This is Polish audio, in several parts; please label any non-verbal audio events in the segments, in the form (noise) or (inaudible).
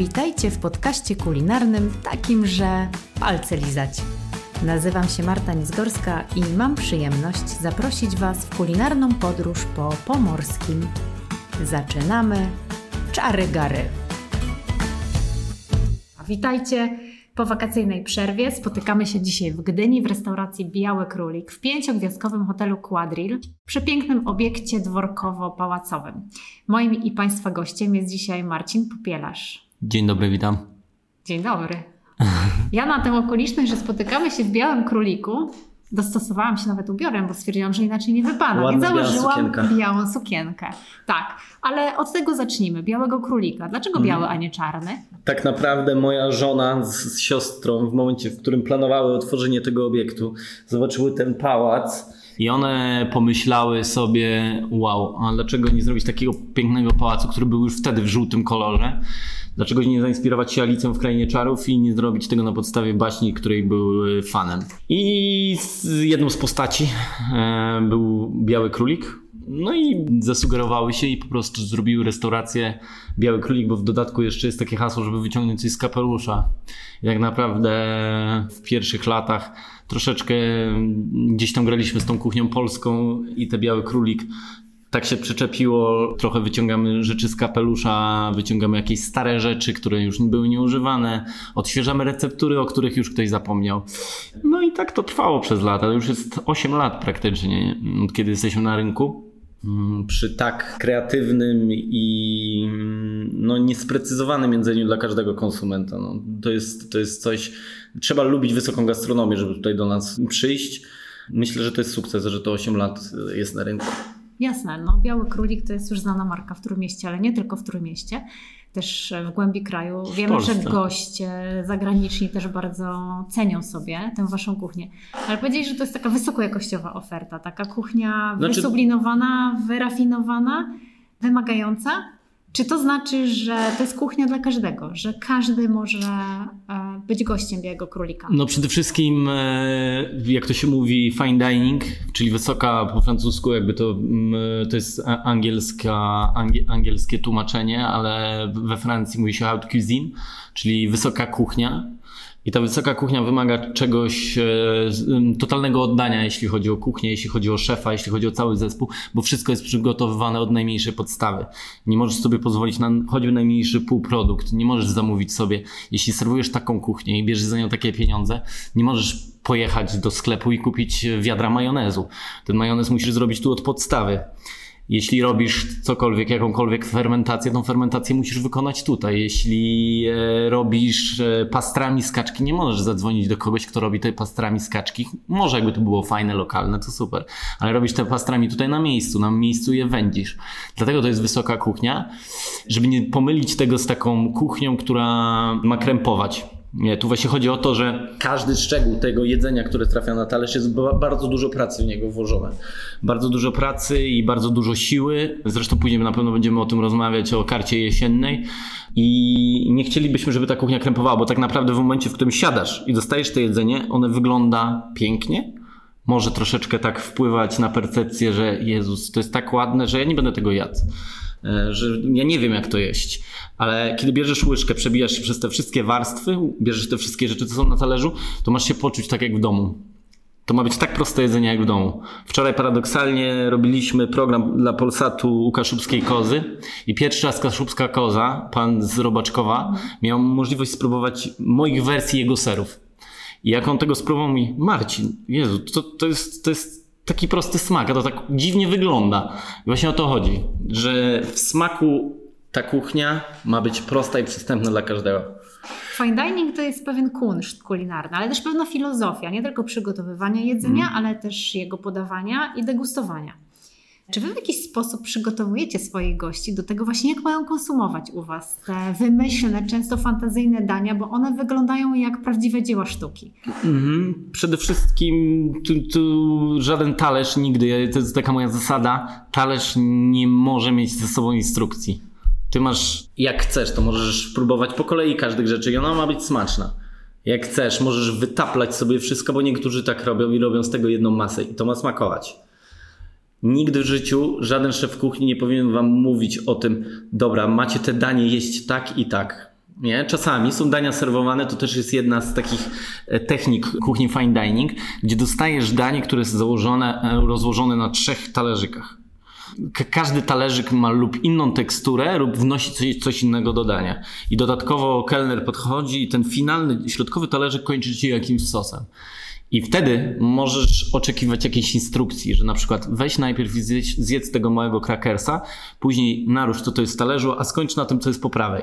Witajcie w podcaście kulinarnym takim, że palce lizać. Nazywam się Marta Nizgorska i mam przyjemność zaprosić Was w kulinarną podróż po pomorskim. Zaczynamy czary gary. Witajcie po wakacyjnej przerwie. Spotykamy się dzisiaj w Gdyni w restauracji Biały Królik w pięciogwiazdkowym hotelu Quadril przy pięknym obiekcie dworkowo-pałacowym. Moim i Państwa gościem jest dzisiaj Marcin Popielarz. Dzień dobry, witam. Dzień dobry. (laughs) Ja na tę okoliczność, że spotykamy się w Białym Króliku, dostosowałam się nawet ubiorem, bo stwierdziłam, że inaczej nie wypada. Ładna Więc założyłam sukienka. białą sukienkę. Tak, ale od tego zacznijmy. Białego królika. Dlaczego Mhm. biały, a nie czarny? Tak naprawdę moja żona z, z siostrą w momencie, w którym planowały otworzenie tego obiektu, zobaczyły ten pałac i one pomyślały sobie, wow, a dlaczego nie zrobić takiego pięknego pałacu, który był już wtedy w żółtym kolorze? Dlaczego nie zainspirować się Alicją w Krainie Czarów i nie zrobić tego na podstawie baśni, której był fanem? I jedną z postaci e, był Biały Królik, no i zasugerowały się i po prostu zrobiły restaurację Biały Królik, bo w dodatku jeszcze jest takie hasło, żeby wyciągnąć coś z kapelusza. I tak naprawdę w pierwszych latach troszeczkę gdzieś tam graliśmy z tą kuchnią polską i te Biały Królik tak się przyczepiło, trochę wyciągamy rzeczy z kapelusza, wyciągamy jakieś stare rzeczy, które już były nieużywane, odświeżamy receptury, o których już ktoś zapomniał. No i tak to trwało przez lata. To już jest 8 lat praktycznie, od kiedy jesteśmy na rynku. Mm, Przy tak kreatywnym i mm, no, niesprecyzowanym jedzeniu dla każdego konsumenta. No, to, jest, to jest coś. Trzeba lubić wysoką gastronomię, żeby tutaj do nas przyjść. Myślę, że to jest sukces, że to 8 lat jest na rynku. Jasne, no Biały Królik to jest już znana marka w Trójmieście, ale nie tylko w Trójmieście, też w głębi kraju. Wiemy, że goście zagraniczni też bardzo cenią sobie tę waszą kuchnię. Ale powiedzieli, że to jest taka wysokojakościowa oferta, taka kuchnia Znaczy- wysublinowana, wyrafinowana, wymagająca. Czy to znaczy, że to jest kuchnia dla każdego, że każdy może e, być gościem Białego Królika? No przede wszystkim, e, jak to się mówi, fine dining, czyli wysoka po francusku, jakby to, mm, to jest angielska, angie, angielskie tłumaczenie, ale we Francji mówi się haute cuisine, czyli wysoka kuchnia. I ta wysoka kuchnia wymaga czegoś e, totalnego oddania, jeśli chodzi o kuchnię, jeśli chodzi o szefa, jeśli chodzi o cały zespół, bo wszystko jest przygotowywane od najmniejszej podstawy. Nie możesz sobie pozwolić na choćby najmniejszy półprodukt. Nie możesz zamówić sobie, jeśli serwujesz taką kuchnię i bierzesz za nią takie pieniądze, nie możesz pojechać do sklepu i kupić wiadra majonezu. Ten majonez musisz zrobić tu od podstawy. Jeśli robisz cokolwiek, jakąkolwiek fermentację, tą fermentację musisz wykonać tutaj. Jeśli e, robisz e, pastrami z kaczki, nie możesz zadzwonić do kogoś, kto robi te pastrami z kaczki. Może jakby to było fajne, lokalne, to super. Ale robisz te pastrami tutaj na miejscu, na miejscu je wędzisz. Dlatego to jest wysoka kuchnia, żeby nie pomylić tego z taką kuchnią, która ma krępować. Nie, tu właśnie chodzi o to, że każdy szczegół tego jedzenia, które trafia na talerz, jest ba- bardzo dużo pracy w niego włożone. Bardzo dużo pracy i bardzo dużo siły. Zresztą później na pewno będziemy o tym rozmawiać, o karcie jesiennej. I nie chcielibyśmy, żeby ta kuchnia krępowała, bo tak naprawdę w momencie, w którym siadasz i dostajesz to jedzenie, one wygląda pięknie. Może troszeczkę tak wpływać na percepcję, że Jezus, to jest tak ładne, że ja nie będę tego jadł. E, Że ja nie wiem, jak to jeść. Ale kiedy bierzesz łyżkę, przebijasz się przez te wszystkie warstwy, bierzesz te wszystkie rzeczy, co są na talerzu, to masz się poczuć tak jak w domu. To ma być tak proste jedzenie jak w domu. Wczoraj paradoksalnie robiliśmy program dla Polsatu u Kaszubskiej Kozy i pierwszy raz Kaszubska Koza, pan z Robaczkowa, miał możliwość spróbować moich wersji jego serów. I jak on tego spróbował mi, Marcin, Jezu, to, to, jest, to jest taki prosty smak, a to tak dziwnie wygląda. I właśnie o to chodzi, że w smaku ta kuchnia ma być prosta i przystępna dla każdego. Fine dining to jest pewien kunszt kulinarny, ale też pewna filozofia, nie tylko przygotowywania jedzenia, Mhm. ale też jego podawania i degustowania. Czy wy w jakiś sposób przygotowujecie swoich gości do tego właśnie, jak mają konsumować u was te wymyślne, często fantazyjne dania, bo one wyglądają jak prawdziwe dzieła sztuki? Mhm. Przede wszystkim tu, tu żaden talerz nigdy, to jest taka moja zasada, talerz nie może mieć ze sobą instrukcji. Ty masz, jak chcesz, to możesz próbować po kolei każdych rzeczy i ona ma być smaczna. Jak chcesz, możesz wytaplać sobie wszystko, bo niektórzy tak robią i robią z tego jedną masę i to ma smakować. Nigdy w życiu żaden szef kuchni nie powinien wam mówić o tym, dobra, macie te danie jeść tak i tak. Nie? Czasami są dania serwowane, to też jest jedna z takich e, technik kuchni fine dining, gdzie dostajesz danie, które jest założone, e, rozłożone na trzech talerzykach. Każdy talerzyk ma lub inną teksturę, lub wnosi coś, coś innego do dania. I dodatkowo kelner podchodzi i ten finalny, środkowy talerzyk kończy się jakimś sosem. I wtedy możesz oczekiwać jakiejś instrukcji, że na przykład weź najpierw i zjedz, zjedz tego małego krakersa, później narusz to, to jest talerzu, a skończ na tym, co jest po prawej.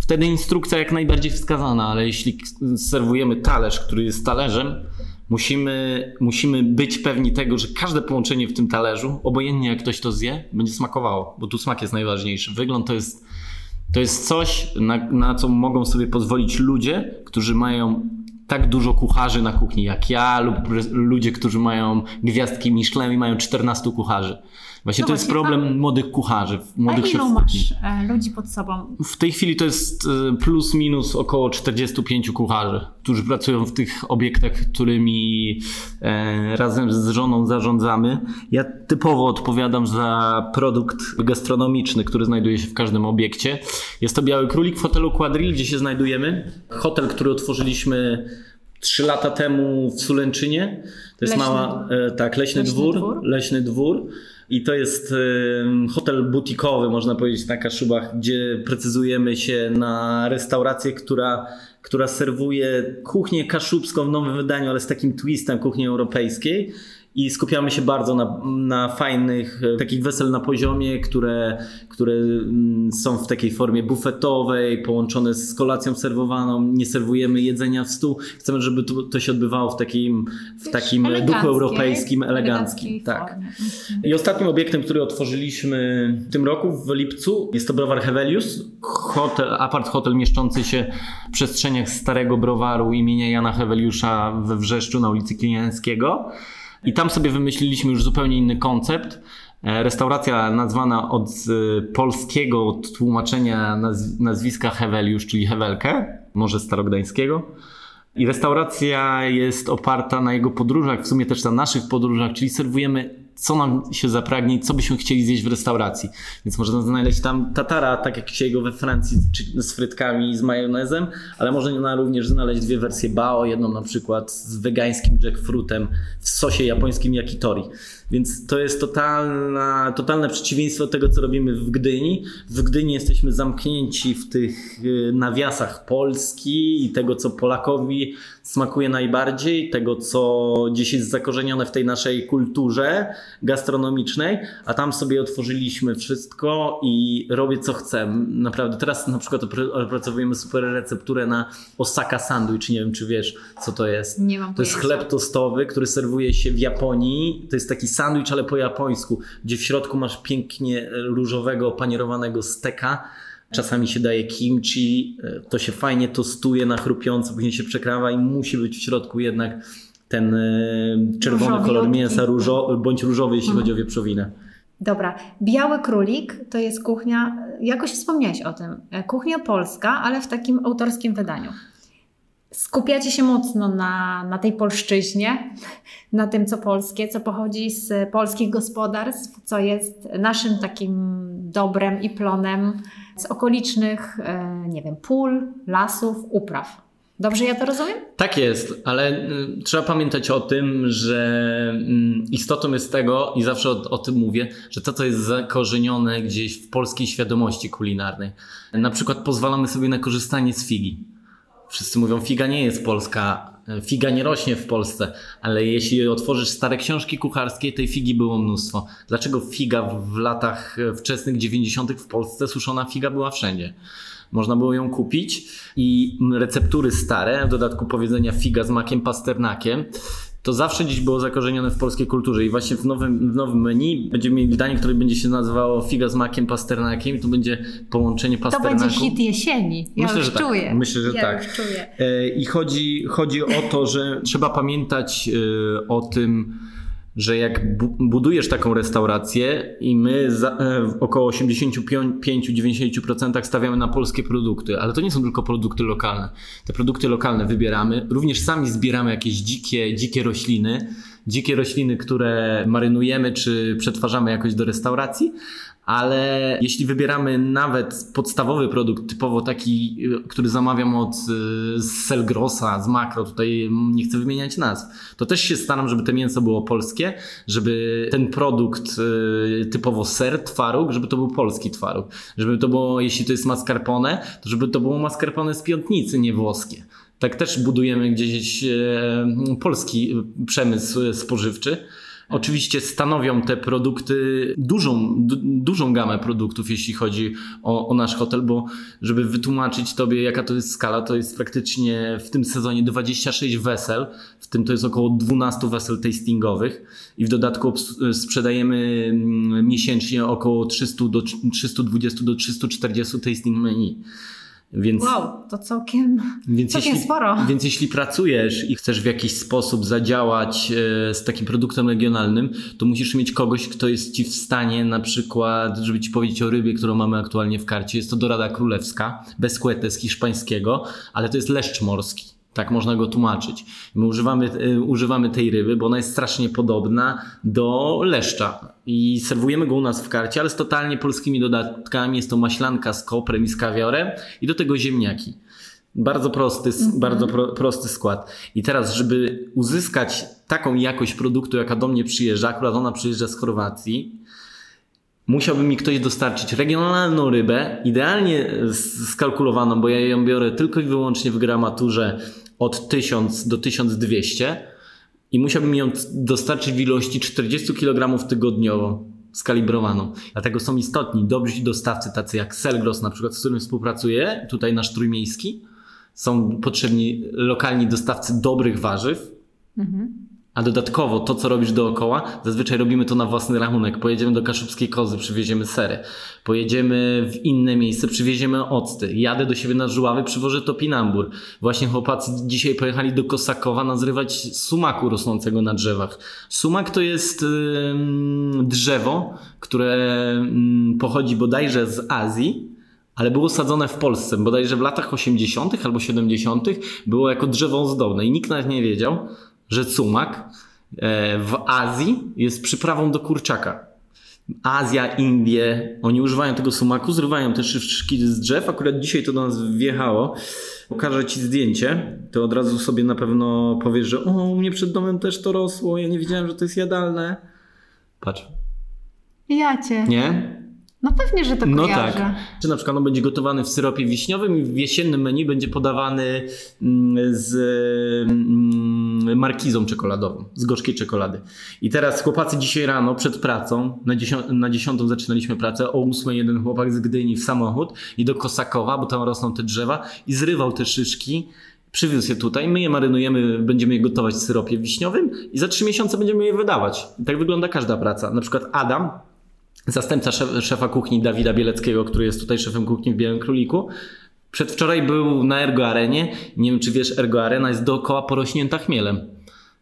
Wtedy instrukcja jak najbardziej wskazana, ale jeśli serwujemy talerz, który jest talerzem, musimy, musimy być pewni tego, że każde połączenie w tym talerzu, obojętnie jak ktoś to zje, będzie smakowało, bo tu smak jest najważniejszy. Wygląd to jest, to jest coś, na, na co mogą sobie pozwolić ludzie, którzy mają tak dużo kucharzy na kuchni jak ja lub ludzie, którzy mają gwiazdki Michelin i mają 14 kucharzy. Właśnie no to jest problem młodych kucharzy, młodych A ilu masz e, ludzi pod sobą? W tej chwili to jest e, plus minus około 45 kucharzy, którzy pracują w tych obiektach, którymi e, razem z żoną zarządzamy. Ja typowo odpowiadam za produkt gastronomiczny, który znajduje się w każdym obiekcie. Jest to Biały Królik w hotelu Quadril, gdzie się znajdujemy. Hotel, który otworzyliśmy trzy lata temu w Sulęczynie. To jest leśny mała, tak, leśny, leśny dwór, dwór, leśny dwór. I to jest hotel butikowy, można powiedzieć, na Kaszubach, gdzie precyzujemy się na restaurację, która, która serwuje kuchnię kaszubską w nowym wydaniu, ale z takim twistem kuchni europejskiej i skupiamy się bardzo na, na fajnych e, takich wesel na poziomie, które, które mm, są w takiej formie bufetowej, połączone z kolacją serwowaną. Nie serwujemy jedzenia w stół. Chcemy, żeby to, to się odbywało w takim, w takim duchu europejskim, eleganckim. Tak. Mhm. I ostatnim obiektem, który otworzyliśmy w tym roku, w lipcu, jest to browar Hevelius, hotel, apart hotel mieszczący się w przestrzeniach starego browaru imienia Jana Heweliusza we Wrzeszczu na ulicy Kliniańskiego. I tam sobie wymyśliliśmy już zupełnie inny koncept. E, restauracja nazwana od e, polskiego tłumaczenia nazwiska Heweliusz, czyli Hewelkę, może starogdańskiego. I restauracja jest oparta na jego podróżach, w sumie też na naszych podróżach, czyli serwujemy co nam się zapragnie, co byśmy chcieli zjeść w restauracji. Więc można znaleźć tam tatara, tak jak się go we Francji, z frytkami z majonezem, ale można również znaleźć dwie wersje bao, jedną na przykład z wegańskim jackfruitem w sosie japońskim yakitori. Więc to jest totalna, totalne przeciwieństwo tego, co robimy w Gdyni. W Gdyni jesteśmy zamknięci w tych y, nawiasach Polski i tego, co Polakowi smakuje najbardziej, tego, co gdzieś jest zakorzenione w tej naszej kulturze gastronomicznej, a tam sobie otworzyliśmy wszystko i robię co chcę. Naprawdę, teraz na przykład opracowujemy super recepturę na Osaka sandwich, nie wiem, czy wiesz, co to jest. Nie mam To jest chleb tostowy, który serwuje się w Japonii. To jest taki sandwich, ale po japońsku, gdzie w środku masz pięknie różowego, panierowanego steka. Czasami się daje kimchi, to się fajnie tostuje na chrupiąco, później się przekrawa i musi być w środku jednak ten e, czerwony kolor mięsa różo, bądź różowy, jeśli mhm. chodzi o wieprzowinę. Dobra, biały królik to jest kuchnia, jakoś wspomniałeś o tym, e, kuchnia polska, ale w takim autorskim wydaniu skupiacie się mocno na, na tej polszczyźnie, (laughs) na tym, co polskie, co pochodzi z polskich gospodarstw, co jest naszym takim dobrem i plonem z okolicznych, e, nie wiem, pól, lasów, upraw. Dobrze ja to rozumiem? Tak jest, ale y, trzeba pamiętać o tym, że y, istotą jest tego, i zawsze o, o, tym mówię, że to, co jest zakorzenione gdzieś w polskiej świadomości kulinarnej. Na przykład pozwalamy sobie na korzystanie z figi Wszyscy mówią, figa nie jest polska, figa nie rośnie w Polsce, ale jeśli otworzysz stare książki kucharskie, tej figi było mnóstwo. Dlaczego figa w latach wczesnych 90. w Polsce suszona figa była wszędzie? Można było ją kupić i receptury stare, w dodatku powiedzenia figa z makiem pasternakiem, to zawsze dziś było zakorzenione w polskiej kulturze i właśnie w nowym, w nowym menu będziemy mieli danie, które będzie się nazywało figa z makiem pasternakiem i to będzie połączenie pasternaku. To będzie hit jesieni, ja Myślę, już że tak. czuję. Tak. Myślę, że ja tak. Już czuję. E, I chodzi, chodzi o to, że trzeba pamiętać e, o tym, że jak budujesz taką restaurację i my za, e, w około 85-90% stawiamy na polskie produkty, ale to nie są tylko produkty lokalne. Te produkty lokalne wybieramy, również sami zbieramy jakieś dzikie, dzikie rośliny, dzikie rośliny, które marynujemy czy przetwarzamy jakoś do restauracji, ale jeśli wybieramy nawet podstawowy produkt, typowo taki, który zamawiam od y, z Selgrosa, z Makro, tutaj nie chcę wymieniać nazw, to też się staram, żeby to mięso było polskie, żeby ten produkt y, typowo ser, twaróg, żeby to był polski twaróg, żeby to było, jeśli to jest mascarpone, to żeby to było mascarpone z piątnicy, nie włoskie. Tak też budujemy gdzieś polski przemysł spożywczy. Oczywiście stanowią te produkty dużą, dużą gamę produktów, jeśli chodzi o, o, nasz hotel, bo żeby wytłumaczyć Tobie, jaka to jest skala, to jest praktycznie w tym sezonie 26 wesel, w tym to jest około 12 wesel tastingowych i w dodatku sprzedajemy mm, miesięcznie około 300 do 320 do 340 tasting menu. Więc, wow, to całkiem, więc całkiem jeśli, sporo. Więc jeśli pracujesz i chcesz w jakiś sposób zadziałać e, z takim produktem regionalnym, to musisz mieć kogoś, kto jest ci w stanie na przykład, żeby ci powiedzieć o rybie, którą mamy aktualnie w karcie. Jest to dorada królewska, bez z hiszpańskiego, ale to jest leszcz morski. Tak można go tłumaczyć. My używamy, y, używamy tej ryby, bo ona jest strasznie podobna do leszcza. I serwujemy go u nas w karcie, ale z totalnie polskimi dodatkami. Jest to maślanka z koprem i z kawiorem i do tego ziemniaki. Bardzo prosty, mhm. bardzo pro, prosty skład. I teraz, żeby uzyskać taką jakość produktu, jaka do mnie przyjeżdża, akurat ona przyjeżdża z Chorwacji, musiałby mi ktoś dostarczyć regionalną rybę, idealnie skalkulowaną, bo ja ją biorę tylko i wyłącznie w gramaturze od 1000 do 1200 i musiałbym ją dostarczyć w ilości 40 kg tygodniowo skalibrowaną. Dlatego są istotni dobrzy dostawcy, tacy jak Selgros na przykład, z którym współpracuję, tutaj nasz trójmiejski. Są potrzebni lokalni dostawcy dobrych warzyw. Mhm. A dodatkowo to, co robisz dookoła, zazwyczaj robimy to na własny rachunek. Pojedziemy do Kaszubskiej Kozy, przywieziemy sery. Pojedziemy w inne miejsce, przywieziemy octy. Jadę do siebie na Żuławy, przywożę topinambur. Właśnie chłopacy dzisiaj pojechali do Kosakowa nazrywać sumaku rosnącego na drzewach. Sumak to jest yy, drzewo, które yy, pochodzi bodajże z Azji, ale było sadzone w Polsce, bodajże w latach 80. albo 70. było jako drzewo ozdobne i nikt nawet nie wiedział, że sumak e, w Azji jest przyprawą do kurczaka. Azja, Indie, oni używają tego sumaku, zrywają te szyszki z drzew. Akurat dzisiaj to do nas wjechało. Pokażę Ci zdjęcie, to od razu sobie na pewno powiesz, że o, u mnie przed domem też to rosło, ja nie wiedziałem, że to jest jadalne. Patrz. Ja Cię. Nie? No pewnie, że to No kojarzę. tak. Czy na przykład on będzie gotowany w syropie wiśniowym i w jesiennym menu będzie podawany mm, z mm, markizą czekoladową, z gorzkiej czekolady. I teraz chłopacy dzisiaj rano przed pracą, na, dziesią na dziesiątą zaczynaliśmy pracę, o ósmej jeden chłopak z Gdyni w samochód i do Kosakowa, bo tam rosną te drzewa i zrywał te szyszki przywiózł je tutaj, my je marynujemy, będziemy je gotować w syropie wiśniowym i za trzy miesiące będziemy je wydawać. I tak wygląda każda praca. Na przykład Adam zastępca szefa kuchni Dawida Bieleckiego, który jest tutaj szefem kuchni w Białym Króliku. Przedwczoraj był na Ergo Arenie. Nie wiem, czy wiesz, Ergo Arena jest dookoła porośnięta chmielem.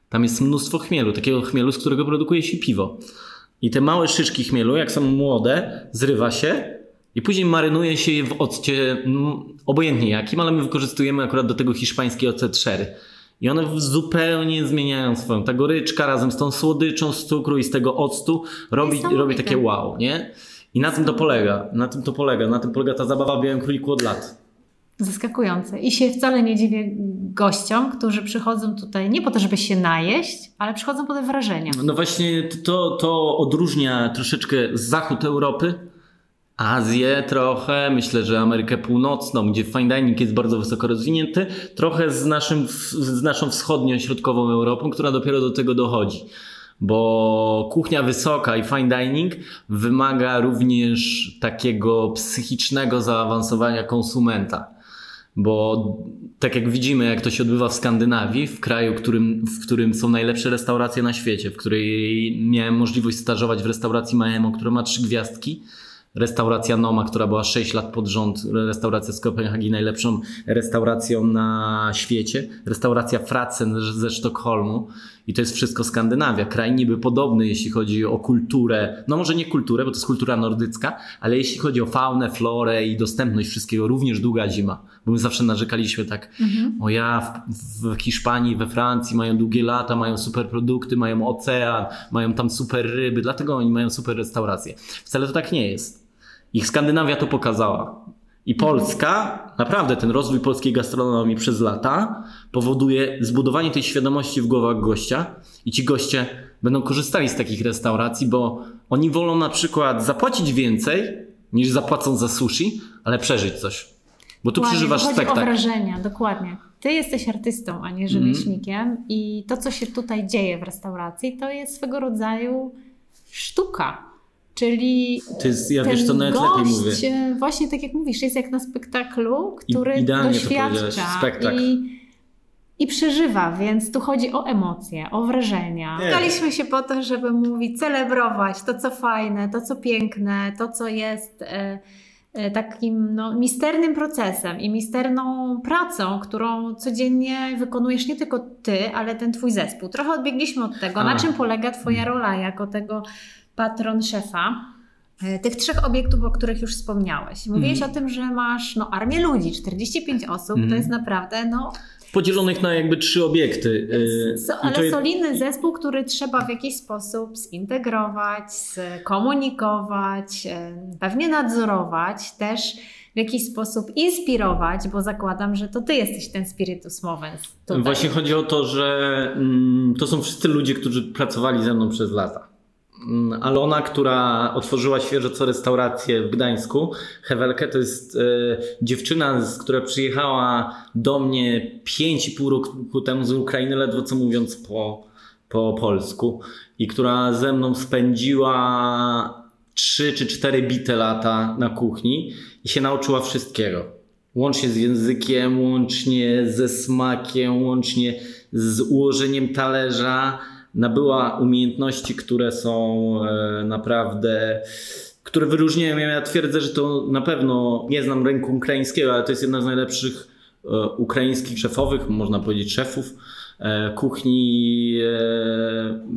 Tam jest mnóstwo chmielu, takiego chmielu, z którego produkuje się piwo. I te małe szyszki chmielu, jak są młode, zrywa się i później marynuje się je w occie, no, obojętnie jakim, ale my wykorzystujemy akurat do tego hiszpański ocet sherry. I one zupełnie zmieniają swoją. Ta goryczka razem z tą słodyczą z cukru i z tego octu robi, robi takie wow, nie? I na tym to polega. Na tym to polega. Na tym polega ta zabawa w Białym Króliku od lat. Zaskakujące. I się wcale nie dziwię gościom, którzy przychodzą tutaj nie po to, żeby się najeść, ale przychodzą po te wrażenia. No właśnie to, to odróżnia troszeczkę zachód Europy Azję trochę, myślę, że Amerykę Północną, gdzie fine dining jest bardzo wysoko rozwinięty, trochę z, naszym, z naszą wschodnią, środkową Europą, która dopiero do tego dochodzi. Bo kuchnia wysoka i fine dining wymaga również takiego psychicznego zaawansowania konsumenta. Bo tak jak widzimy, jak to się odbywa w Skandynawii, w kraju, którym, w którym są najlepsze restauracje na świecie, w której miałem możliwość stażować w restauracji Maemo, która ma trzy gwiazdki, restauracja Noma, która była 6 lat pod rząd, restauracja z Kopenhagi, najlepszą restauracją na świecie, restauracja Fracen ze Sztokholmu i to jest wszystko Skandynawia. Kraj niby podobny, jeśli chodzi o kulturę, no może nie kulturę, bo to jest kultura nordycka, ale jeśli chodzi o faunę, florę i dostępność wszystkiego, również długa zima, bo my zawsze narzekaliśmy tak, mhm. o ja w, w Hiszpanii, we Francji mają długie lata, mają super produkty, mają ocean, mają tam super ryby, dlatego oni mają super restauracje. Wcale to tak nie jest. Ich Skandynawia to pokazała. I Polska, naprawdę ten rozwój polskiej gastronomii przez lata powoduje zbudowanie tej świadomości w głowach gościa i ci goście będą korzystali z takich restauracji, bo oni wolą na przykład zapłacić więcej niż zapłacą za sushi, ale przeżyć coś. Bo tu dokładnie, przeżywasz chodzi spektakl. o wrażenia, dokładnie. Ty jesteś artystą, a nie rzemieślnikiem mm. i to, co się tutaj dzieje w restauracji, to jest swego rodzaju sztuka Czyli to jest, ja wiesz, to nawet lepiej mówię. Właśnie tak jak mówisz, jest jak na spektaklu, który I, doświadcza i, i przeżywa, więc tu chodzi o emocje, o wrażenia. Staliśmy się po to, żeby mówić, celebrować to, co fajne, to, co piękne, to, co jest e, e, takim no, misternym procesem i misterną pracą, którą codziennie wykonujesz nie tylko ty, ale ten twój zespół. Trochę odbiegliśmy od tego, A. na czym polega twoja rola jako tego patron szefa e, tych trzech obiektów, o których już wspomniałeś. Mówiłeś mm. o tym, że masz no, armię ludzi, 45 osób, mm. to mhm. jest naprawdę no, podzielonych na jakby trzy obiekty. E, so, ale jest... solidny zespół, który trzeba w jakiś sposób zintegrować, skomunikować, e, pewnie nadzorować, też w jakiś sposób inspirować, bo zakładam, że to ty jesteś ten spiritus movens. Tutaj. Właśnie chodzi o to, że mm, to są wszyscy ludzie, którzy pracowali ze mną przez lata. Mm, Alona, która otworzyła świeżo co restaurację w Gdańsku, Hewelkę, to jest e, dziewczyna, z, która przyjechała do mnie 5,5 roku temu z Ukrainy, ledwo co mówiąc po, po polsku i która ze mną spędziła 3 czy 4 bite lata na kuchni i się nauczyła wszystkiego. Łącznie z językiem, łącznie ze smakiem, łącznie z ułożeniem talerza, nabyła umiejętności, które są e, naprawdę które wyróżniają. Ja twierdzę, że to na pewno nie znam rynku ukraińskiego, ale to jest jedna z najlepszych e, ukraińskich szefowych, można powiedzieć szefów e, kuchni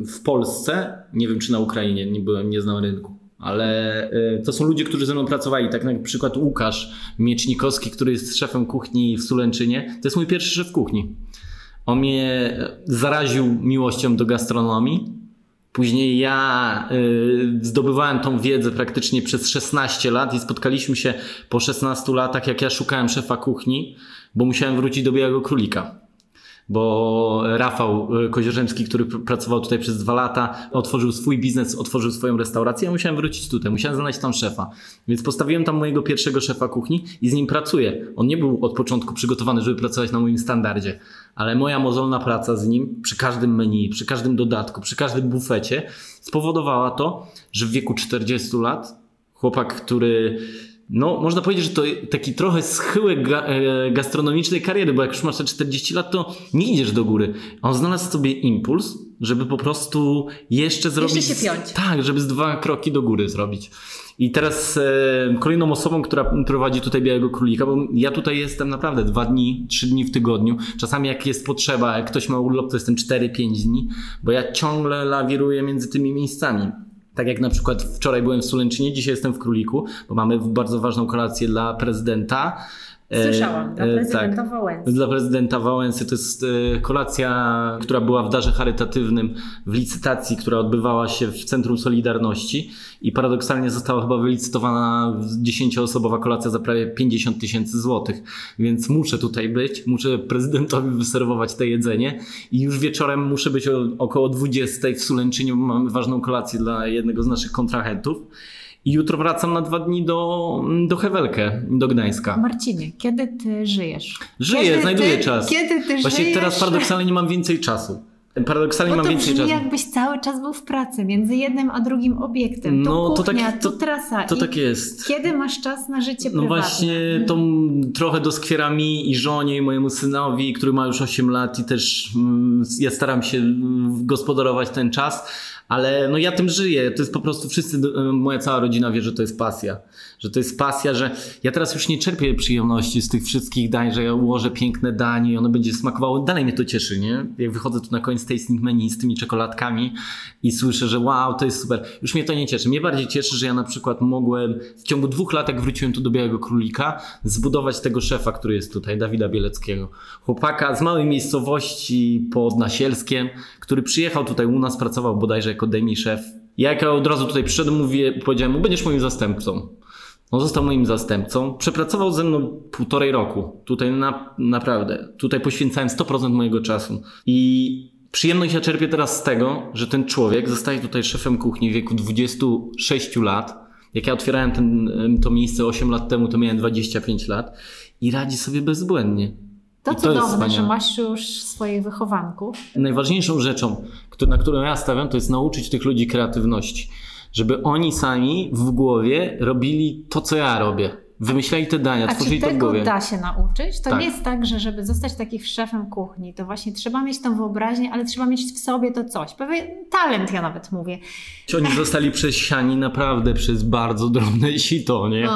w Polsce. Nie wiem czy na Ukrainie, nie byłem, nie znam rynku. Ale to są ludzie, którzy ze mną pracowali. Tak na przykład Łukasz Miecznikowski, który jest szefem kuchni w Sulęczynie. To jest mój pierwszy szef kuchni. On mnie zaraził miłością do gastronomii. Później ja y, zdobywałem tą wiedzę praktycznie przez 16 lat i spotkaliśmy się po 16 latach, jak ja szukałem szefa kuchni, bo musiałem wrócić do Białego Królika bo Rafał y, Kozierzemski, który pracował tutaj przez dwa lata, otworzył swój biznes, otworzył swoją restaurację. Ja musiałem wrócić tutaj, musiałem znaleźć tam szefa. Więc postawiłem tam mojego pierwszego szefa kuchni i z nim pracuję. On nie był od początku przygotowany, żeby pracować na moim standardzie, ale moja mozolna praca z nim przy każdym menu, przy każdym dodatku, przy każdym bufecie spowodowała to, że w wieku 40 lat chłopak, który no, można powiedzieć, że to taki trochę schyłek ga e, gastronomicznej kariery, bo jak już masz te 40 lat, to nie idziesz do góry. On znalazł sobie impuls, żeby po prostu jeszcze zrobić. Jeszcze się piąć. Tak, żeby z dwa kroki do góry zrobić. I teraz e, kolejną osobą, która prowadzi tutaj Białego Królika, bo ja tutaj jestem naprawdę dwa dni, trzy dni w tygodniu. Czasami jak jest potrzeba, jak ktoś ma urlop, to jestem 4-5 dni, bo ja ciągle lawiruję między tymi miejscami. Tak jak na przykład wczoraj byłem w Sulęczynie, dzisiaj jestem w Króliku, bo mamy bardzo ważną kolację dla prezydenta. E, Słyszałam, dla e, prezydenta tak, Wałęsy. Dla prezydenta Wałęsy. To jest e, kolacja, która była w darze charytatywnym w licytacji, która odbywała się w Centrum Solidarności i paradoksalnie została chyba wylicytowana 10-osobowa kolacja za prawie 50 tysięcy złotych. Więc muszę tutaj być, muszę prezydentowi wyserwować to jedzenie i już wieczorem muszę być około 20 w Sulęczynie, bo mamy ważną kolację dla jednego z naszych kontrahentów. I jutro wracam na dwa dni do, do Hewelkę, do Gdańska. Marcinie, kiedy ty żyjesz? Żyję, kiedy znajduję ty, czas. Kiedy ty Właśnie żyjesz? teraz paradoksalnie nie mam więcej czasu. Paradoksalnie Bo mam więcej czasu. jakbyś cały czas był w pracy między jednym a drugim obiektem. No, to kuchnia, to, tak, to, tu trasa. To tak jest. Kiedy masz czas na życie prywatne? No właśnie, to trochę doskwiera mi i żonie, i mojemu synowi, który ma już 8 lat i też ja staram się gospodarować ten czas, Ale no ja tym żyję. To jest po prostu wszyscy, moja cała rodzina wie, że to jest pasja. Że to jest pasja, że ja teraz już nie czerpię przyjemności z tych wszystkich dań, że ja ułożę piękne danie i ono będzie smakowało. Dalej mnie to cieszy, nie? Jak wychodzę tu na koniec tasting menu z tymi czekoladkami i słyszę, że wow, to jest super. Już mnie to nie cieszy. Mnie bardziej cieszy, że ja na przykład mogłem w ciągu dwóch lat, jak wróciłem tu do Białego Królika, zbudować tego szefa, który jest tutaj, Dawida Bieleckiego. Chłopaka z małej miejscowości pod Nasielskiem, który przyjechał tutaj u nas, pracował bodajże jako demi szef. Ja jak od razu tutaj przyszedłem, mówię, powiedziałem mu, będziesz moim zastępcą. On został moim zastępcą. Przepracował ze mną półtorej roku. Tutaj na, naprawdę. Tutaj poświęcałem 100% mojego czasu. I przyjemność ja czerpię teraz z tego, że ten człowiek zostaje tutaj szefem kuchni w wieku 26 lat. Jak ja otwierałem ten, to miejsce 8 lat temu, to miałem 25 lat i radzi sobie bezbłędnie. To, I to cudowne, że masz już swoich wychowanków. Najważniejszą rzeczą, na którą ja stawiam, to jest nauczyć tych ludzi kreatywności. Żeby oni sami w głowie robili to, co ja robię. Wymyślali te dania, A tworzyli to w głowie. da się nauczyć? To tak. nie jest tak, że żeby zostać takim szefem kuchni, to właśnie trzeba mieć tą wyobraźnię, ale trzeba mieć w sobie to coś. Pewien talent, ja nawet mówię. Oni zostali przesiani naprawdę przez bardzo drobne sito, nie?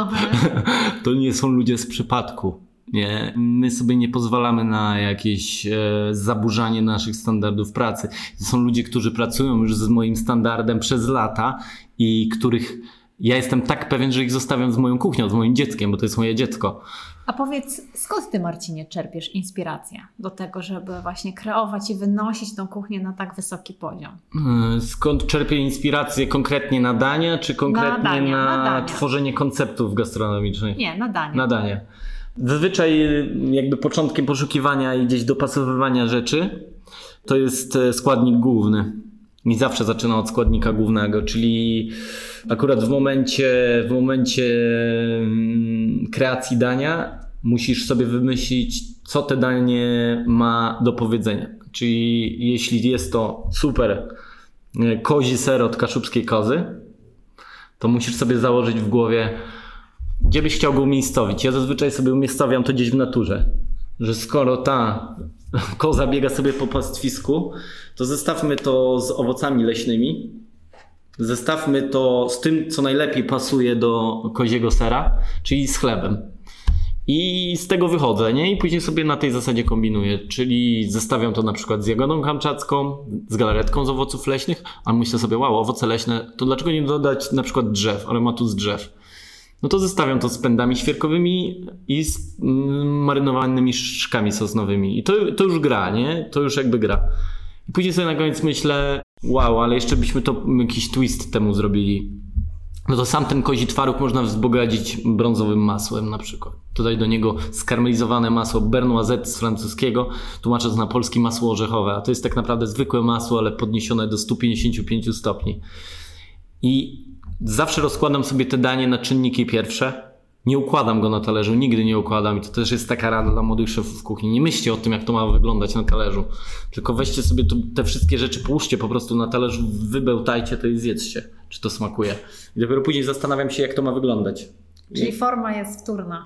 (laughs) To nie są ludzie z przypadku. Nie? My sobie nie pozwalamy na jakieś e, zaburzanie naszych standardów pracy. To są ludzie, którzy pracują już z moim standardem przez lata i których ja jestem tak pewien, że ich zostawiam z moją kuchnią, z moim dzieckiem, bo to jest moje dziecko. A powiedz, skąd ty, Marcinie, czerpiesz inspirację do tego, żeby właśnie kreować i wynosić tą kuchnię na tak wysoki poziom? E, skąd czerpię inspirację konkretnie na dania, czy konkretnie na, dania, na, na dania. tworzenie konceptów gastronomicznych? Nie, na dania. Na dania. Zazwyczaj jakby początkiem poszukiwania i gdzieś dopasowywania rzeczy to jest e, składnik główny. I zawsze zaczyna od składnika głównego, czyli akurat w momencie, w momencie mm, kreacji dania musisz sobie wymyślić, co te danie ma do powiedzenia. Czyli jeśli jest to super e, kozi ser od kaszubskiej kozy, to musisz sobie założyć w głowie, gdzie byś chciał go umiejscowić? Ja zazwyczaj sobie umiejscowiam to gdzieś w naturze. Że skoro ta (laughs) koza biega sobie po pastwisku, to zestawmy to z owocami leśnymi. Zestawmy to z tym, co najlepiej pasuje do koziego sera, czyli z chlebem. I z tego wychodzę, nie? I później sobie na tej zasadzie kombinuję. Czyli zestawiam to na przykład z jagodą kamczacką, z galaretką z owoców leśnych, a myślę sobie, wow, owoce leśne, to dlaczego nie dodać na przykład drzew, aromatu z drzew? No to zestawiam to z pędami świerkowymi i z mm, marynowanymi szkami sosnowymi. I to, to już gra, nie? To już jakby gra. I później sobie na koniec myślę, wow, ale jeszcze byśmy to jakiś twist temu zrobili. No to sam ten kozi twaróg można wzbogacić brązowym masłem na przykład. Dodać do niego skarmelizowane masło Bernoisette z francuskiego, tłumacząc na polski masło orzechowe. A to jest tak naprawdę zwykłe masło, ale podniesione do 155 stopni. I Zawsze rozkładam sobie te danie na czynniki pierwsze. Nie układam go na talerzu, nigdy nie układam i to też jest taka rada dla młodych szefów kuchni. Nie myślcie o tym, jak to ma wyglądać na talerzu, tylko weźcie sobie to, te wszystkie rzeczy, połóżcie po prostu na talerzu, wybełtajcie to i zjedzcie, czy to smakuje. I dopiero później zastanawiam się, jak to ma wyglądać. Czyli forma jest wtórna.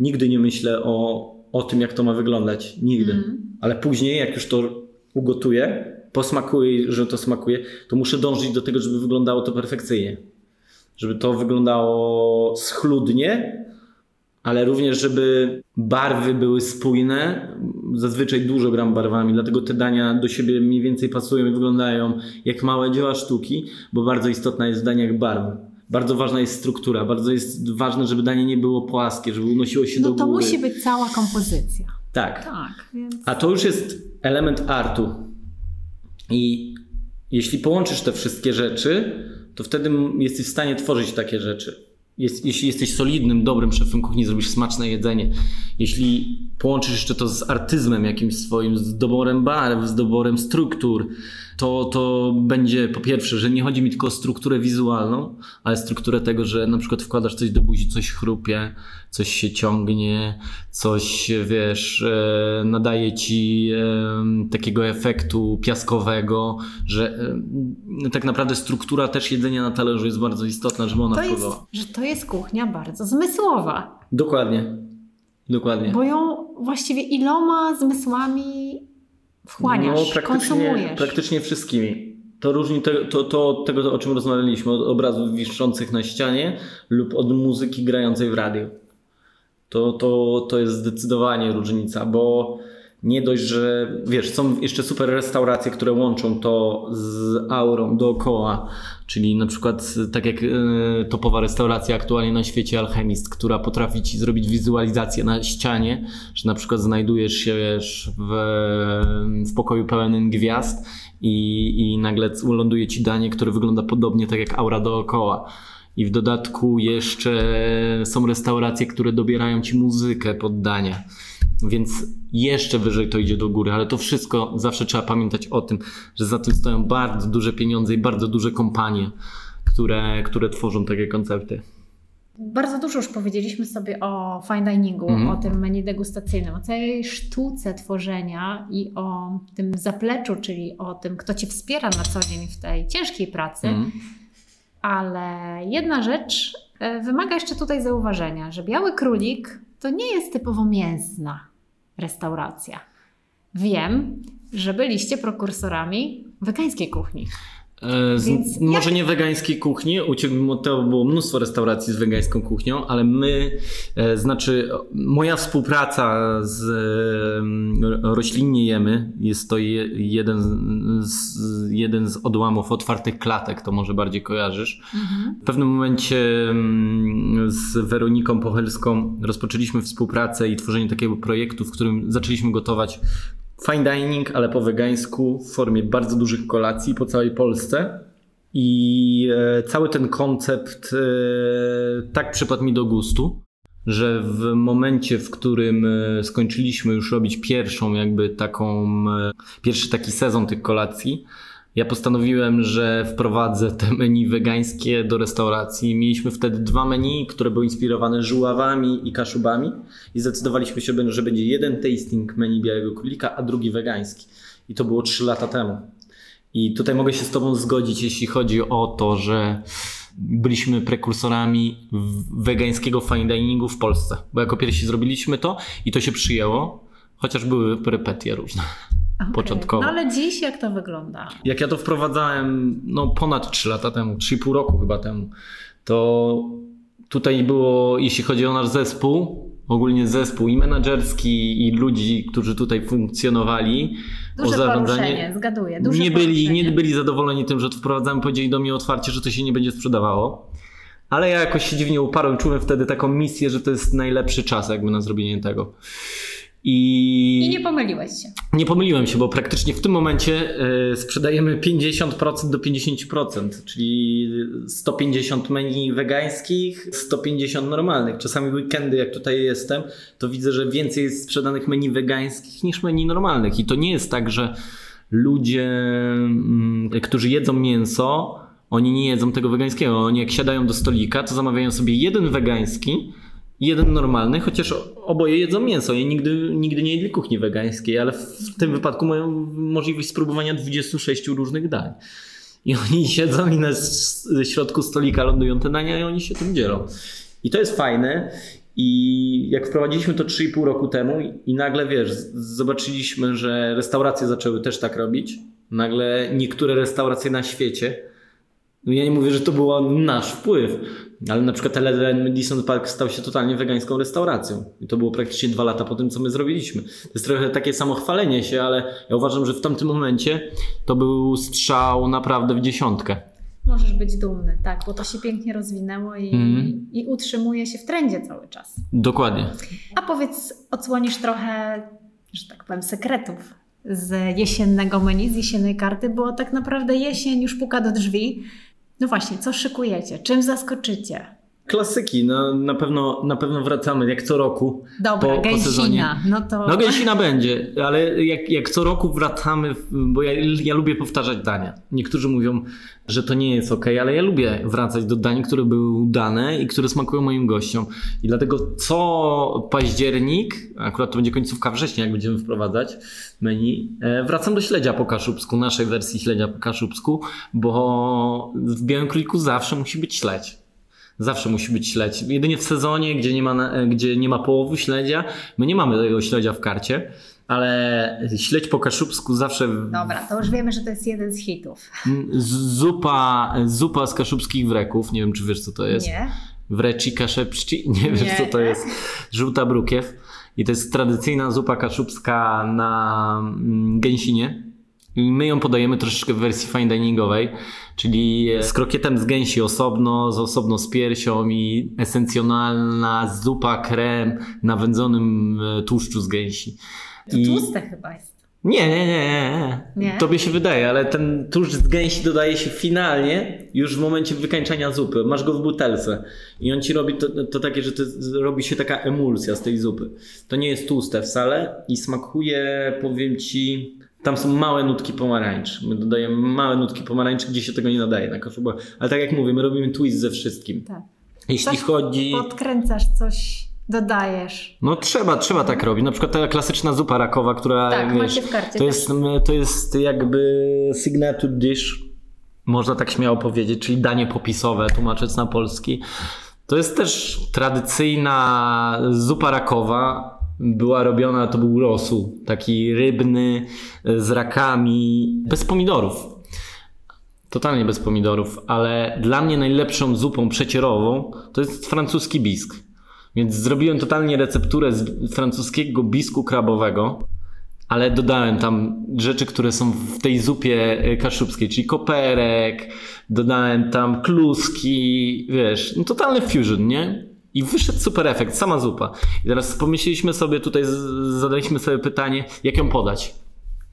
Nigdy nie myślę o, o tym, jak to ma wyglądać. Nigdy. Mm. Ale później, jak już to ugotuję, posmakuje, że to smakuje, to muszę dążyć do tego, żeby wyglądało to perfekcyjnie żeby to wyglądało schludnie, ale również, żeby barwy były spójne. Zazwyczaj dużo gram barwami, dlatego te dania do siebie mniej więcej pasują i wyglądają jak małe dzieła sztuki, bo bardzo istotna jest w daniach barwa. Bardzo ważna jest struktura, bardzo jest ważne, żeby danie nie było płaskie, żeby unosiło się no do góry. No to musi być cała kompozycja. Tak. tak więc... A to już jest element artu. I jeśli połączysz te wszystkie rzeczy, to wtedy jesteś w stanie tworzyć takie rzeczy. Jest, jeśli jesteś solidnym, dobrym szefem kuchni, zrobisz smaczne jedzenie. Jeśli połączysz jeszcze to z artyzmem jakimś swoim, z doborem barw, z doborem struktur, to, to będzie po pierwsze, że nie chodzi mi tylko o strukturę wizualną, ale strukturę tego, że na przykład wkładasz coś do buzi, coś chrupie, coś się ciągnie, coś, wiesz, e, nadaje ci e, takiego efektu piaskowego, że e, tak naprawdę struktura też jedzenia na talerzu jest bardzo istotna, żeby ona wpływała. Jest, kuchnia bardzo zmysłowa. Dokładnie. Dokładnie. Bo ją właściwie iloma zmysłami wchłaniasz, no, praktycznie, konsumujesz. Praktycznie wszystkimi. To różni te, to, to od tego, o czym rozmawialiśmy, od obrazów wiszących na ścianie lub od muzyki grającej w radiu. To, to, to jest zdecydowanie różnica, bo nie dość, że wiesz, są jeszcze super restauracje, które łączą to z aurą dookoła, czyli na przykład tak jak e, topowa restauracja aktualnie na świecie Alchemist, która potrafi ci zrobić wizualizację na ścianie, że na przykład znajdujesz się wiesz, w, w pokoju pełnym gwiazd i, i nagle ląduje ci danie, które wygląda podobnie tak jak aura dookoła. I w dodatku jeszcze są restauracje, które dobierają ci muzykę pod danie. Więc jeszcze wyżej to idzie do góry, ale to wszystko zawsze trzeba pamiętać o tym, że za tym stoją bardzo duże pieniądze i bardzo duże kompanie, które, które tworzą takie koncepty. Bardzo dużo już powiedzieliśmy sobie o fine diningu, mm. o tym menu degustacyjnym, o całej sztuce tworzenia i o tym zapleczu, czyli o tym, kto Cię wspiera na co dzień w tej ciężkiej pracy. Mm. Ale jedna rzecz wymaga jeszcze tutaj zauważenia, że biały królik to nie jest typowo mięsna restauracja. Wiem, że byliście prokursorami wegańskiej kuchni. E, z, może jak... nie wegańskiej kuchni, u Ciebie to było mnóstwo restauracji z wegańską kuchnią, ale my, e, znaczy moja współpraca z e, Roślinnie Jemy, jest to je, jeden, z, jeden z odłamów otwartych klatek, to może bardziej kojarzysz. Mhm. W pewnym momencie mm, z Weroniką Pochelską rozpoczęliśmy współpracę i tworzenie takiego projektu, w którym zaczęliśmy gotować fine dining, ale po wegańsku w formie bardzo dużych kolacji po całej Polsce. I e, cały ten koncept e, tak przypadł mi do gustu, że w momencie, w którym e, skończyliśmy już robić pierwszą, jakby taką, pierwszy taki sezon tych kolacji, ja postanowiłem, że wprowadzę te menu wegańskie do restauracji. Mieliśmy wtedy dwa menu, które były inspirowane żuławami i kaszubami i zdecydowaliśmy się, że będzie jeden tasting menu białego królika, a drugi wegański. I to było trzy lata temu. I tutaj mogę się z Tobą zgodzić, jeśli chodzi o to, że byliśmy prekursorami wegańskiego fine diningu w Polsce. Bo jako pierwsi zrobiliśmy to i to się przyjęło, chociaż były perypetie różne okay. początkowo. No ale dziś jak to wygląda? Jak ja to wprowadzałem no, ponad 3 lata temu, 3,5 roku chyba temu, to tutaj było, jeśli chodzi o nasz zespół, ogólnie zespół i menedżerski i ludzi, którzy tutaj funkcjonowali Duże o zarządzanie. zgaduję. Duże nie, byli, nie byli zadowoleni tym, że to wprowadzamy, powiedzieli do mnie otwarcie, że to się nie będzie sprzedawało. Ale ja jakoś się dziwnie uparłem, czułem wtedy taką misję, że to jest najlepszy czas jakby na zrobienie tego. I, I nie pomyliłeś się. Nie pomyliłem się, bo praktycznie w tym momencie y, sprzedajemy 50% do 50%, czyli 150 menu wegańskich, 150 normalnych. Czasami weekendy, jak tutaj jestem, to widzę, że więcej jest sprzedanych menu wegańskich niż menu normalnych. I to nie jest tak, że ludzie, y, którzy jedzą mięso, oni nie jedzą tego wegańskiego. Oni jak siadają do stolika, to zamawiają sobie jeden wegański, jeden normalny, chociaż oboje jedzą mięso. Ja nigdy, nigdy nie jedli kuchni wegańskiej, ale w tym wypadku mają możliwość spróbowania 26 różnych dań. I oni (laughs) siedzą i na środku stolika lądują te dania i oni się tym dzielą. I to jest fajne. I jak wprowadziliśmy to 3,5 roku temu i nagle wiesz, zobaczyliśmy, że restauracje zaczęły też tak robić. Nagle niektóre restauracje na świecie no ja nie mówię, że to był nasz wpływ, ale na przykład Eleven Madison Park stał się totalnie wegańską restauracją. I to było praktycznie dwa lata po tym, co my zrobiliśmy. To jest trochę takie samo chwalenie się, ale ja uważam, że w tamtym momencie to był strzał naprawdę w dziesiątkę. Możesz być dumny, tak, bo to się pięknie rozwinęło i, mm. i utrzymuje się w trendzie cały czas. Dokładnie. A powiedz, odsłonisz trochę, że tak powiem, sekretów z jesiennego menu, z jesiennej karty, bo tak naprawdę jesień już puka do drzwi. No właśnie, co szykujecie? Czym zaskoczycie? Klasyki, no, na, pewno, na pewno wracamy jak co roku. Dobra, po. Po sezonie. No, to... no gęsina będzie, ale jak, jak co roku wracamy, bo ja, ja lubię powtarzać dania. Niektórzy mówią, że to nie jest ok, ale ja lubię wracać do dań, które były udane i które smakują moim gościom. I dlatego co październik, akurat to będzie końcówka września, jak będziemy wprowadzać menu, e, wracam do śledzia po kaszubsku, naszej wersji śledzia po kaszubsku, bo w Białym Króliku zawsze musi być śledź. Zawsze musi być śledź. Jedynie w sezonie, gdzie nie ma, gdzie nie ma połowu śledzia, my nie mamy tego śledzia w karcie. ale śledź po kaszubsku zawsze... Dobra, to już wiemy, że to jest jeden z hitów. Zupa, zupa z kaszubskich wreków, nie wiem czy wiesz co to jest. Nie. Wreci kaszepszci, (laughs) nie wiesz co to jest. Żółta brukiew. I to jest tradycyjna zupa kaszubska na mm, gęsinie. I my ją podajemy troszeczkę w wersji fine diningowej, czyli z krokietem z gęsi osobno, z osobno z piersią i esencjonalna zupa krem na wędzonym e, tłuszczu z gęsi. To I... tłuste chyba jest. Nie, nie, nie, nie, nie. Tobie się wydaje, ale ten tłuszcz z gęsi dodaje się finalnie, już w momencie wykańczania zupy. Masz go w butelce i on ci robi to, to takie, że to robi się taka emulsja z tej zupy. To nie jest tłuste wcale i smakuje, powiem ci, tam są małe nutki pomarańcz. My dodajemy małe nutki pomarańczy, gdzie się tego nie nadaje na kaszubę. Ale tak jak mówię, my robimy twist ze wszystkim. Tak. Jeśli coś chodzi. Podkręcasz coś dodajesz. No trzeba, trzeba tak robić. Na przykład ta klasyczna zupa rakowa, która tak, wiesz, w karcie to, jest, to jest jakby signature dish, można tak śmiało powiedzieć, czyli danie popisowe, tłumacząc na polski. To jest też tradycyjna zupa rakowa. Była robiona, to był rosół, taki rybny z rakami, bez pomidorów. Totalnie bez pomidorów, ale dla mnie najlepszą zupą przecierową to jest francuski bisk. Więc zrobiłem totalnie recepturę z francuskiego bisku krabowego, ale dodałem tam rzeczy, które są w tej zupie e, kaszubskiej, czyli koperek, dodałem tam kluski, wiesz, no totalny fusion, nie? I wyszedł super efekt, sama zupa. I teraz pomyśleliśmy sobie tutaj, zadaliśmy sobie pytanie, jak ją podać.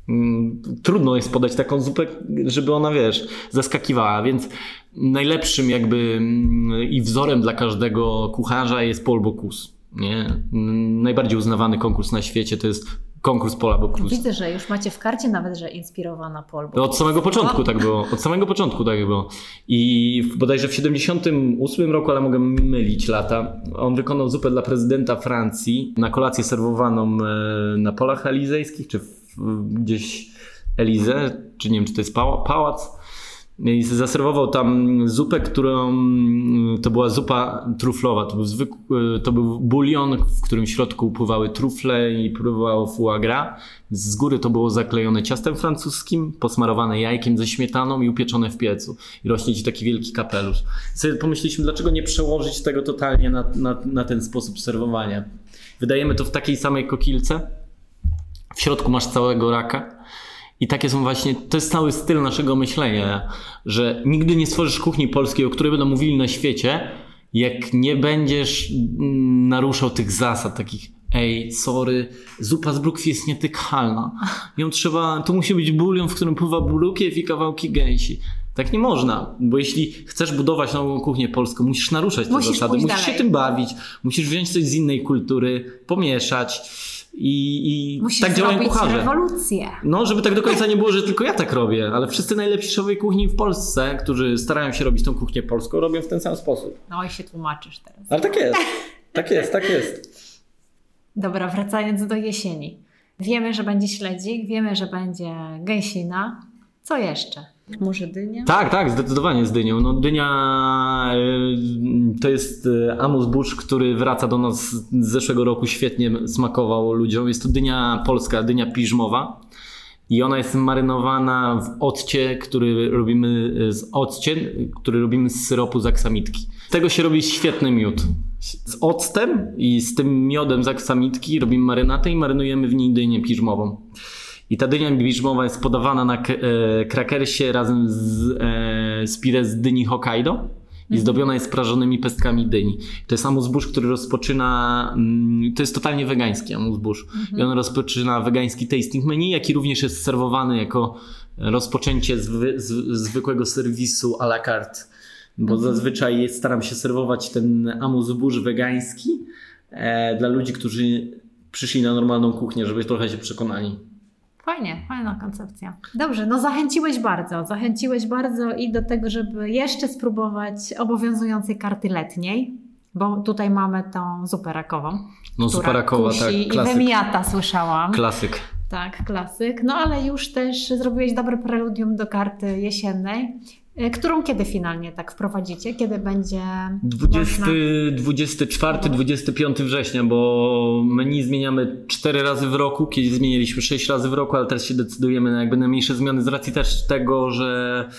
Mm, trudno jest podać taką zupę, żeby ona, wiesz, zaskakiwała, więc najlepszym jakby mm, i wzorem dla każdego kucharza jest Paul Bocuse. Nie? Mm, najbardziej uznawany konkurs na świecie to jest konkurs Pola Bocuse. Widzę, że już macie w karcie nawet, że inspirowana Paul Bocuse. Od samego początku tak było. Od samego początku tak było. I bodajże w 78 roku, ale mogę mylić lata, on wykonał zupę dla prezydenta Francji na kolację serwowaną e, na polach elizejskich, czy gdzieś Elizę, czy nie wiem, czy to jest pałac i zaserwował tam zupę, którą to była zupa truflowa. To był, zwykły, to był bulion, w którym w środku upływały trufle i pływało foie gras. Z góry to było zaklejone ciastem francuskim, posmarowane jajkiem ze śmietaną i upieczone w piecu. I rośnie ci taki wielki kapelusz. Sobie pomyśleliśmy, dlaczego nie przełożyć tego totalnie na, na, na ten sposób serwowania. Wydajemy to w takiej samej kokilce. W środku masz całego raka i takie są właśnie, to jest cały styl naszego myślenia, że nigdy nie stworzysz kuchni polskiej, o której będą mówili na świecie, jak nie będziesz mm, naruszał tych zasad, takich ej, sorry, zupa z brukiew jest nietykalna. Ją trzeba, to musi być bulion, w którym pływa brukiew i kawałki gęsi. Tak nie można, bo jeśli chcesz budować nową kuchnię polską, musisz naruszać te musisz zasady, musisz dalej. się tym bawić, musisz wziąć coś z innej kultury, pomieszać. I, i Musisz tak działają kucharze. rewolucję. No, żeby tak do końca nie było, że tylko ja tak robię, ale wszyscy najlepsi szefowie kuchni w Polsce, którzy starają się robić tą kuchnię polską, robią w ten sam sposób. No i się tłumaczysz teraz. Ale tak jest. Tak jest, tak jest. Dobra, wracając do jesieni. Wiemy, że będzie śledzik, wiemy, że będzie gęsina. Co jeszcze? Może dynia? Tak, tak, zdecydowanie z dynią. No, dynia e, to jest e, Amus Bush, który wraca do nas z zeszłego roku, świetnie smakował ludziom. Jest to dynia polska, dynia piżmowa. I ona jest marynowana w occie, który robimy z occie, który robimy z syropu z aksamitki. Z tego się robi świetny miód. Z octem i z tym miodem z aksamitki robimy marynatę i marynujemy w niej dynię piżmową. I ta dynia biżmowa jest podawana na e, krakersie razem z, e, z pire z dyni Hokkaido i mhm. zdobiona jest prażonymi pestkami dyni. To jest amuzbusz, który rozpoczyna, mm, to jest totalnie wegański amuzbusz mhm. i on rozpoczyna wegański tasting menu, jaki również jest serwowany jako rozpoczęcie zwy, z, zwykłego serwisu à la carte, bo mhm. zazwyczaj staram się serwować ten amuzbusz wegański e, dla ludzi, którzy przyszli na normalną kuchnię, żeby trochę się przekonali. Fajnie, fajna koncepcja. Dobrze, no zachęciłeś bardzo, zachęciłeś bardzo i do tego, żeby jeszcze spróbować obowiązującej karty letniej, bo tutaj mamy tą zupę rakową. No zupę rakowa, tak, klasyk. I wemiata słyszałam. Klasyk. Tak, klasyk. No ale już też zrobiłeś dobre preludium do karty jesiennej. E, którą kiedy finalnie tak wprowadzicie? Kiedy będzie 20, 24, 25 września, bo menu zmieniamy 4 razy w roku, kiedyś zmieniliśmy 6 razy w roku, ale teraz się decydujemy na jakby na mniejsze zmiany z racji też tego, że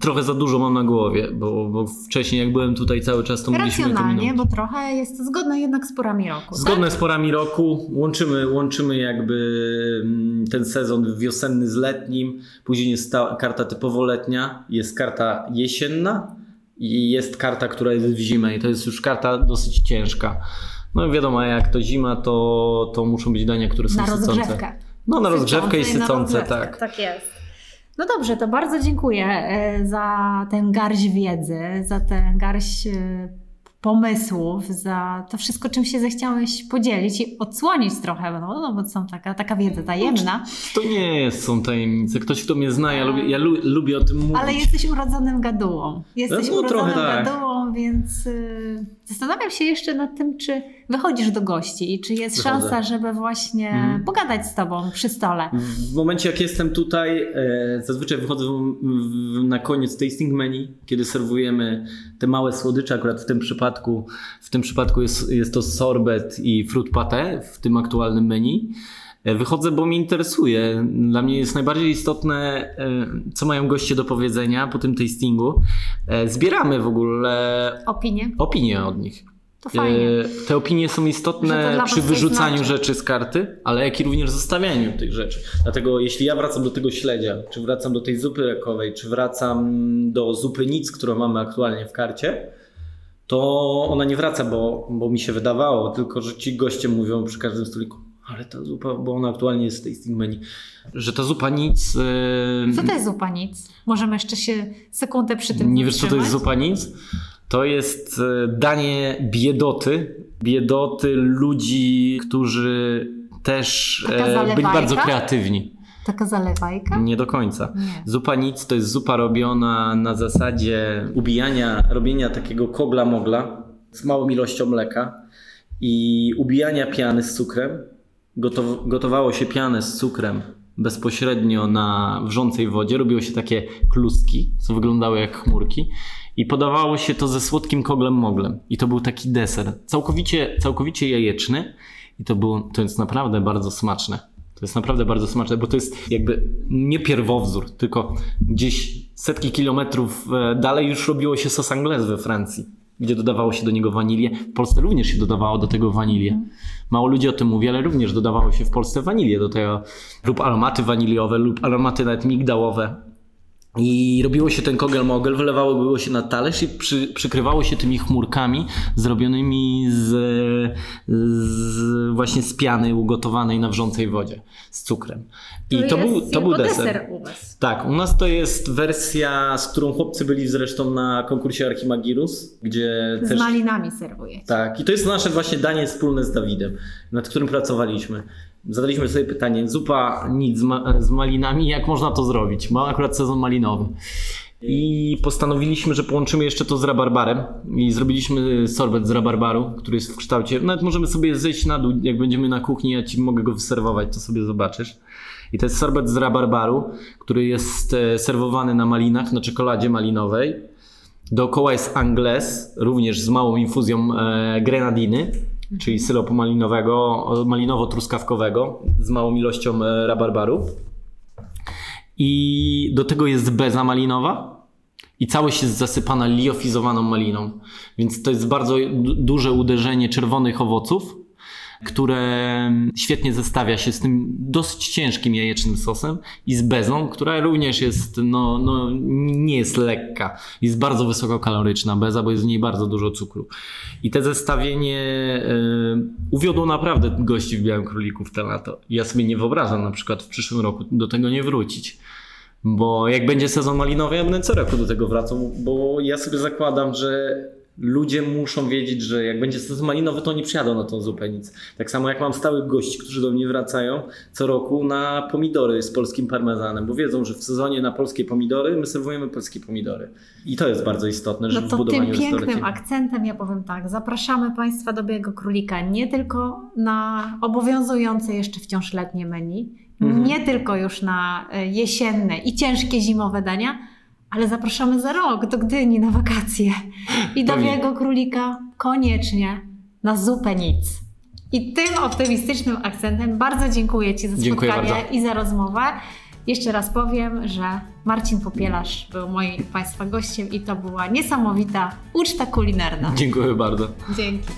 trochę za dużo mam na głowie, bo, bo wcześniej jak byłem tutaj cały czas to mogliśmy Racjonalnie, bo trochę jest zgodne jednak z porami roku. Zgodne tak? z porami roku, łączymy, łączymy jakby mm, ten sezon wiosenny z letnim, później jest ta karta typowo letnia, jest karta karta jesienna i jest karta, która jest w zimę i to jest już karta dosyć ciężka. No wiadomo, jak to zima, to, to muszą być dania, które są na sycące. rozgrzewkę. No na rozgrzewkę i sycące, tak. Tak jest. No dobrze, to bardzo dziękuję e, za tę garść wiedzy, za tę garść e, pomysłów, za to wszystko, czym się zechciałeś podzielić i odsłonić trochę, no, no bo są taka, taka wiedza tajemna. To nie jest, są tajemnice. Ktoś, kto mnie zna, ja lubię, ja lu, lubię o tym mówić. Ale jesteś urodzonym gadułą. Jesteś no, urodzonym tak. gadułą, więc y, zastanawiam się jeszcze nad tym, czy wychodzisz do gości i czy jest Wychodzę. szansa, żeby właśnie Mhm. pogadać z tobą przy stole. W momencie, jak jestem tutaj, e, zazwyczaj wychodzę na koniec tasting menu, kiedy serwujemy te małe słodycze. Akurat w tym przypadku, w tym przypadku jest, jest to sorbet i fruit pate w tym aktualnym menu. E, Wychodzę, bo mnie interesuje. Dla mnie jest najbardziej istotne, e, co mają goście do powiedzenia po tym tastingu. Zbieramy w ogóle Opinie? opinie od nich. To fajnie. E, Te opinie są istotne przy wyrzucaniu znaczy. rzeczy z karty, ale jak i również zostawianiu tych rzeczy. Dlatego jeśli ja wracam do tego śledzia, czy wracam do tej zupy rekowej, czy wracam do zupy nic, którą mamy aktualnie w karcie, to ona nie wraca, bo, bo mi się wydawało, tylko że ci goście mówią przy każdym stoliku, ale ta zupa, bo ona aktualnie jest w tasting menu, że ta zupa nic... e, Co to jest zupa nic? Możemy jeszcze się sekundę przy tym nie wiesz, co to jest zupa nic? To jest e, danie biedoty. Biedoty ludzi, którzy też e, byli bardzo kreatywni. Taka zalewajka? Nie do końca. Nie. Zupa nic to jest zupa robiona na zasadzie ubijania, robienia takiego kogla mogla z małą ilością mleka i ubijania piany z cukrem. Gotow, gotowało się pianę z cukrem bezpośrednio na wrzącej wodzie. Robiło się takie kluski, co wyglądały jak chmurki. I podawało się to ze słodkim koglem moglem. I to był taki deser. Całkowicie, całkowicie jajeczny. I to było, to jest naprawdę bardzo smaczne. To jest naprawdę bardzo smaczne, bo to jest jakby nie pierwowzór, tylko gdzieś setki kilometrów e, dalej już robiło się sos anglaise we Francji, gdzie dodawało się do niego wanilię. W Polsce również się dodawało do tego wanilię. Mało ludzi o tym mówi, ale również dodawało się w Polsce wanilię do tego lub aromaty waniliowe lub aromaty nawet migdałowe. I robiło się ten kogel mogel, wylewało było się na talerz i przy, przykrywało się tymi chmurkami zrobionymi z, z właśnie z piany ugotowanej na wrzącej wodzie z cukrem. I to, był, jest to był jako deser. u was. Tak, u nas to jest wersja, z którą chłopcy byli zresztą na konkursie Archimagirus, gdzie Z też... malinami serwuję. Tak, i to jest nasze właśnie danie wspólne z Dawidem, nad którym pracowaliśmy. Zadaliśmy sobie pytanie, zupa nic z, ma- z malinami, jak można to zrobić? Mam akurat sezon malinowy. I postanowiliśmy, że połączymy jeszcze to z rabarbarem i zrobiliśmy sorbet z rabarbaru, który jest w kształcie, nawet możemy sobie zejść na dół, jak będziemy na kuchni, ja Ci mogę go wyserwować, to sobie zobaczysz. I to jest sorbet z rabarbaru, który jest e, serwowany na malinach, na czekoladzie malinowej. Dookoła jest angles, również z małą infuzją e, grenadiny, czyli syropu malinowego, malinowo-truskawkowego, z małą ilością e, rabarbaru. I do tego jest beza malinowa i całość jest zasypana liofizowaną maliną. Więc to jest bardzo du- duże uderzenie czerwonych owoców, które świetnie zestawia się z tym dosyć ciężkim jajecznym sosem i z bezą, która również jest, no, no, nie jest lekka. Jest bardzo wysokokaloryczna beza, bo jest w niej bardzo dużo cukru. I te zestawienie e, uwiodło naprawdę gości w Białym Króliku w te lato. Ja sobie nie wyobrażam na przykład w przyszłym roku do tego nie wrócić. Bo jak będzie sezon malinowy, ja będę co roku do tego wracał, bo ja sobie zakładam, że ludzie muszą wiedzieć, że jak będzie sezon malinowy, to oni przyjadą na tą zupę nic. Tak samo jak mam stałych gości, którzy do mnie wracają co roku na pomidory z polskim parmezanem, bo wiedzą, że w sezonie na polskie pomidory my serwujemy polskie pomidory. I to jest bardzo istotne, że No w to tym budowaniu pięknym restauracji. akcentem ja powiem tak, zapraszamy Państwa do Białego Królika nie tylko na obowiązujące jeszcze wciąż letnie menu, Mhm. nie tylko już na e, jesienne i ciężkie zimowe dania, ale zapraszamy za rok do Gdyni na wakacje. I do. Białego Królika koniecznie na zupę nic. I tym optymistycznym akcentem bardzo dziękuję Ci za spotkanie i za rozmowę. Jeszcze raz powiem, że Marcin Popielarz był moim Państwa gościem i to była niesamowita uczta kulinarna. Dziękuję bardzo. Dzięki.